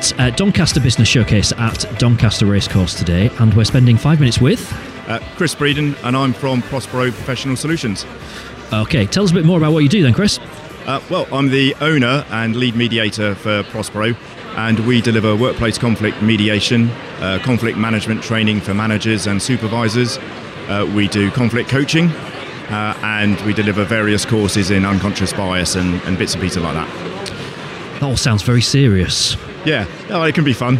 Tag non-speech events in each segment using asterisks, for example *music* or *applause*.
at uh, Doncaster Business Showcase at Doncaster Racecourse today, and we're spending five minutes with. Uh, Chris Breeden, and I'm from Prospero Professional Solutions. Okay, tell us a bit more about what you do then, Chris. Uh, well, I'm the owner and lead mediator for Prospero, and we deliver workplace conflict mediation, uh, conflict management training for managers and supervisors. Uh, we do conflict coaching, uh, and we deliver various courses in unconscious bias and, and bits and pieces like that. That all sounds very serious. Yeah, oh, it can be fun.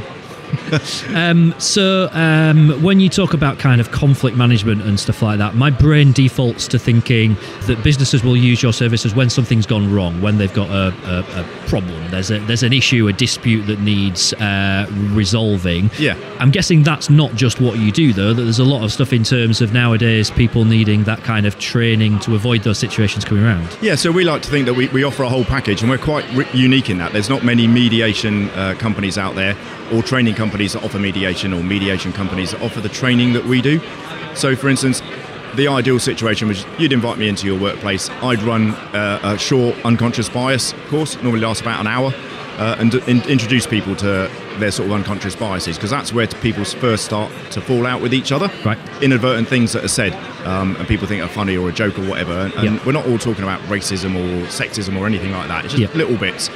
*laughs* um, so um, when you talk about kind of conflict management and stuff like that, my brain defaults to thinking that businesses will use your services when something's gone wrong, when they've got a, a, a problem. There's a there's an issue, a dispute that needs uh, resolving. Yeah, I'm guessing that's not just what you do though. That there's a lot of stuff in terms of nowadays people needing that kind of training to avoid those situations coming around. Yeah, so we like to think that we, we offer a whole package, and we're quite re- unique in that. There's not many mediation uh, companies out there or training companies that offer mediation or mediation companies that offer the training that we do. So, for instance, the ideal situation was you'd invite me into your workplace. I'd run uh, a short unconscious bias course, normally lasts about an hour, uh, and in- introduce people to their sort of unconscious biases because that's where people first start to fall out with each other. Right. Inadvertent things that are said, um, and people think are funny or a joke or whatever. And, and Yep. we're not all talking about racism or sexism or anything like that. It's just Yep. little bits.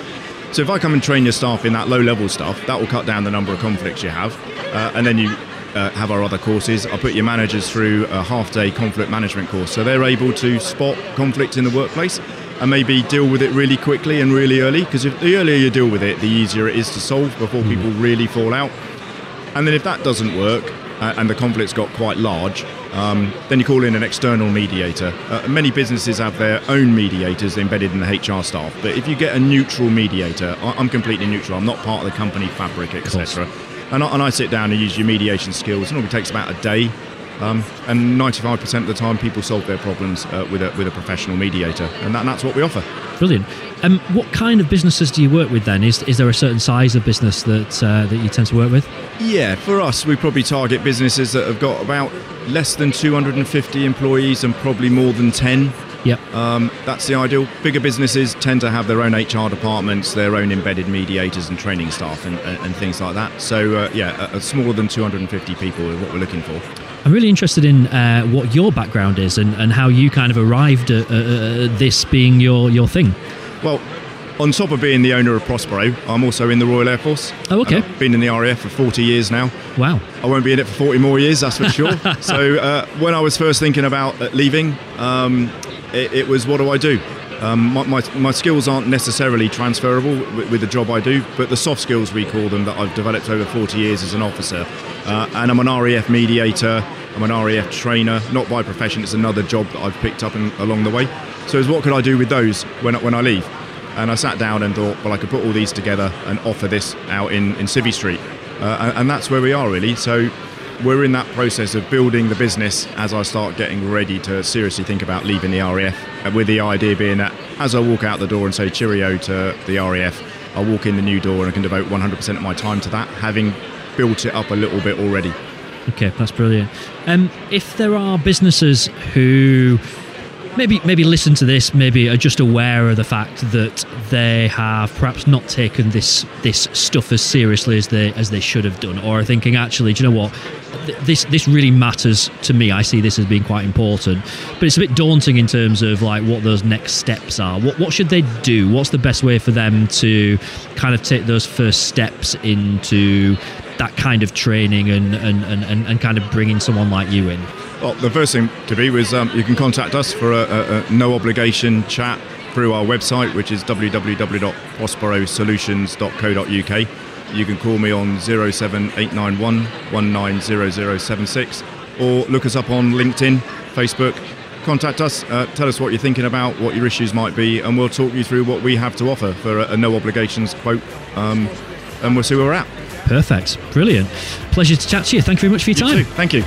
So if I come and train your staff in that low level stuff, that will cut down the number of conflicts you have. Uh, and then you uh, have our other courses. I put your managers through a half day conflict management course. So they're able to spot conflict in the workplace and maybe deal with it really quickly and really early. Because the earlier you deal with it, the easier it is to solve before people really fall out. And then if that doesn't work and the conflict's got quite large, um, then you call in an external mediator. Uh, many businesses have their own mediators embedded in the HR staff, but if you get a neutral mediator, I- I'm completely neutral. I'm not part of the company fabric, etc. And, I- and I sit down and use your mediation skills. It normally takes about a day. Um, and 95% of the time, people solve their problems uh, with, a, with a professional mediator, and, that, and that's what we offer. Brilliant. Um, what kind of businesses do you work with then? Is is there a certain size of business that uh, that you tend to work with? Yeah, for us, we probably target businesses that have got about less than 250 employees and probably more than 10. Yep. Um, that's the ideal. Bigger businesses tend to have their own HR departments, their own embedded mediators and training staff, and, and, and things like that. So, uh, yeah, smaller than 250 people is what we're looking for. I'm really interested in uh, what your background is and, and how you kind of arrived at uh, this being your, your thing. Well, on top of being the owner of Prospero, I'm also in the Royal Air Force. Oh, okay. I've been in the RAF for 40 years now. Wow. I won't be in it for 40 more years, that's for sure. *laughs* so uh, when I was first thinking about uh, leaving, um, it, it was what do I do? Um, my, my, my skills aren't necessarily transferable with, with the job I do, but the soft skills we call them that I've developed over 40 years as an officer. Uh, and I'm an RAF mediator, I'm an RAF trainer, not by profession, it's another job that I've picked up in, along the way. So what could I do with those when, when I leave? And I sat down and thought, well, I could put all these together and offer this out in, in Civvy Street. Uh, and, and that's where we are, really. So we're in that process of building the business as I start getting ready to seriously think about leaving the RAF. uh, With the idea being that as I walk out the door and say cheerio to the RAF, I'll walk in the new door and I can devote 100% of my time to that, having built it up a little bit already. Okay, that's brilliant. Um, if there are businesses who maybe maybe listen to this, maybe are just aware of the fact that they have perhaps not taken this this stuff as seriously as they as they should have done, or are thinking actually, do you know what, this this really matters to me. I see this as being quite important, but it's a bit daunting in terms of like what those next steps are. What what should they do? What's the best way for them to kind of take those first steps into that kind of training and, and, and, and, kind of bringing someone like you in? Well, the first thing to be was um, you can contact us for a, a, a no obligation chat through our website, which is www.prosperosolutions.co.uk. You can call me on 07891 190076 or look us up on LinkedIn, Facebook. Contact us, uh, tell us what you're thinking about, what your issues might be, and we'll talk you through what we have to offer for a, a no obligations quote, um, and we'll see where we're at. Perfect. Brilliant. Pleasure to chat to you. Thank you very much for your You time. too. Thank you.